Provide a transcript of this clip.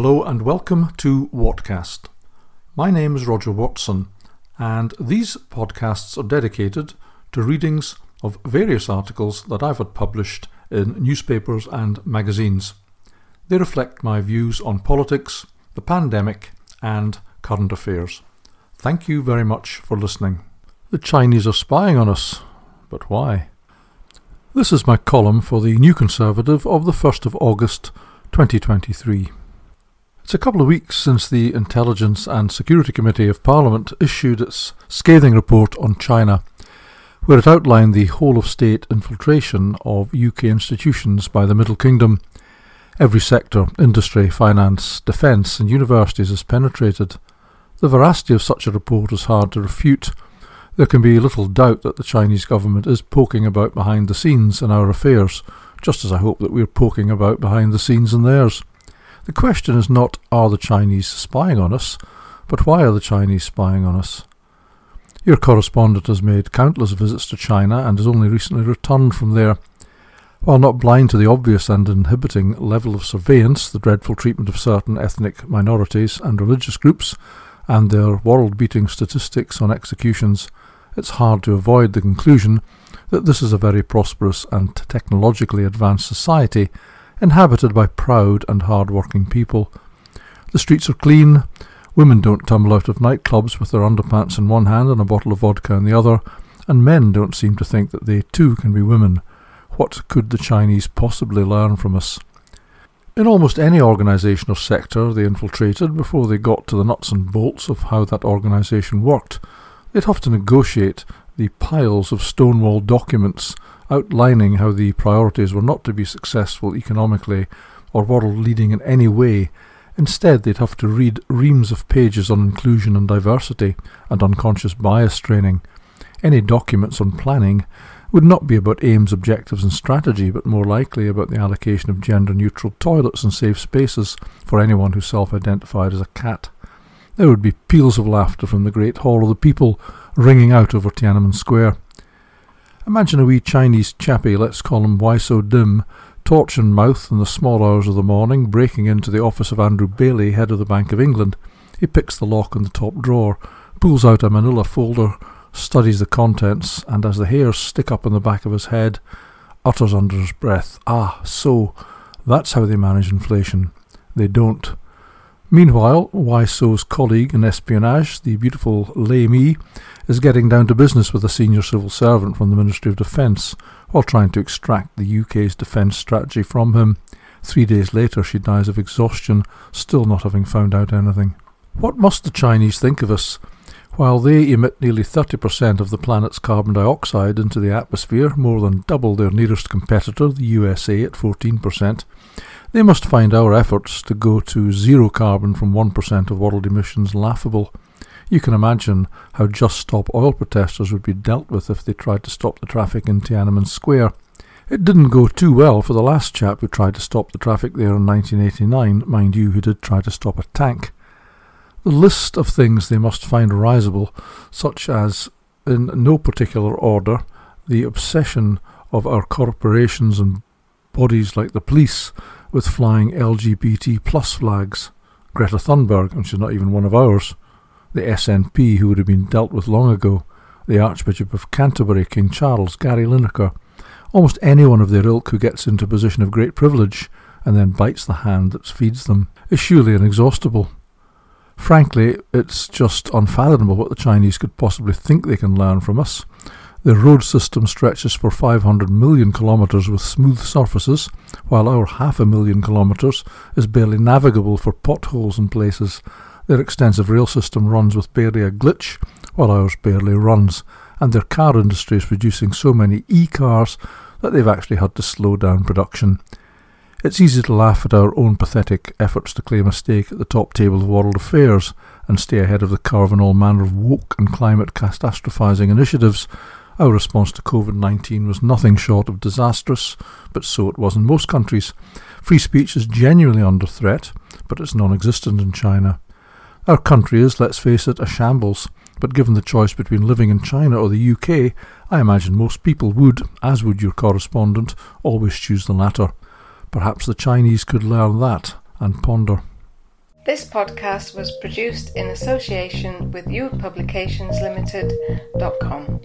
Hello and welcome to Whatcast. My name is Roger Watson, and these podcasts are dedicated to readings of various articles that I've had published in newspapers and magazines. They reflect my views on politics, the pandemic, and current affairs. Thank you very much for listening. The Chinese are spying on us, but why? This is my column for the New Conservative of the 1st of August 2023. It's a couple of weeks since the Intelligence and Security Committee of Parliament issued its scathing report on China, where it outlined the whole of state infiltration of UK institutions by the Middle Kingdom. Every sector, industry, finance, defence, and universities is penetrated. The veracity of such a report is hard to refute there can be little doubt that the Chinese government is poking about behind the scenes in our affairs, just as I hope that we're poking about behind the scenes in theirs. The question is not are the Chinese spying on us, but why are the Chinese spying on us? Your correspondent has made countless visits to China and has only recently returned from there. While not blind to the obvious and inhibiting level of surveillance, the dreadful treatment of certain ethnic minorities and religious groups, and their world beating statistics on executions, it's hard to avoid the conclusion that this is a very prosperous and technologically advanced society inhabited by proud and hard-working people. The streets are clean, women don't tumble out of nightclubs with their underpants in one hand and a bottle of vodka in the other, and men don't seem to think that they too can be women. What could the Chinese possibly learn from us? In almost any organisation or sector they infiltrated before they got to the nuts and bolts of how that organisation worked, They'd have to negotiate the piles of Stonewall documents outlining how the priorities were not to be successful economically or world leading in any way. Instead, they'd have to read reams of pages on inclusion and diversity and unconscious bias training. Any documents on planning would not be about aims, objectives, and strategy, but more likely about the allocation of gender neutral toilets and safe spaces for anyone who self identified as a cat. There would be peals of laughter from the great hall of the people ringing out over Tiananmen Square. Imagine a wee Chinese chappie, let's call him Why So Dim, torch in mouth in the small hours of the morning, breaking into the office of Andrew Bailey, head of the Bank of England. He picks the lock in the top drawer, pulls out a manila folder, studies the contents, and as the hairs stick up on the back of his head, utters under his breath, Ah, so, that's how they manage inflation. They don't. Meanwhile, So's colleague in espionage, the beautiful Lei Mi, is getting down to business with a senior civil servant from the Ministry of Defence while trying to extract the UK's defence strategy from him. Three days later, she dies of exhaustion, still not having found out anything. What must the Chinese think of us? While they emit nearly 30% of the planet's carbon dioxide into the atmosphere, more than double their nearest competitor, the USA, at 14%, they must find our efforts to go to zero carbon from 1% of world emissions laughable. You can imagine how Just Stop Oil protesters would be dealt with if they tried to stop the traffic in Tiananmen Square. It didn't go too well for the last chap who tried to stop the traffic there in 1989, mind you, who did try to stop a tank. The list of things they must find risible, such as, in no particular order, the obsession of our corporations and bodies like the police with flying LGBT plus flags. Greta Thunberg, and she's not even one of ours. The SNP, who would have been dealt with long ago. The Archbishop of Canterbury, King Charles, Gary Lineker. Almost anyone of their ilk who gets into a position of great privilege and then bites the hand that feeds them is surely inexhaustible. Frankly, it's just unfathomable what the Chinese could possibly think they can learn from us. Their road system stretches for 500 million kilometres with smooth surfaces, while our half a million kilometres is barely navigable for potholes and places. Their extensive rail system runs with barely a glitch, while ours barely runs, and their car industry is producing so many e-cars that they've actually had to slow down production. It's easy to laugh at our own pathetic efforts to claim a stake at the top table of world affairs and stay ahead of the curve in all manner of woke and climate catastrophising initiatives our response to COVID 19 was nothing short of disastrous, but so it was in most countries. Free speech is genuinely under threat, but it's non existent in China. Our country is, let's face it, a shambles, but given the choice between living in China or the UK, I imagine most people would, as would your correspondent, always choose the latter. Perhaps the Chinese could learn that and ponder. This podcast was produced in association with youthpublicationslimited.com.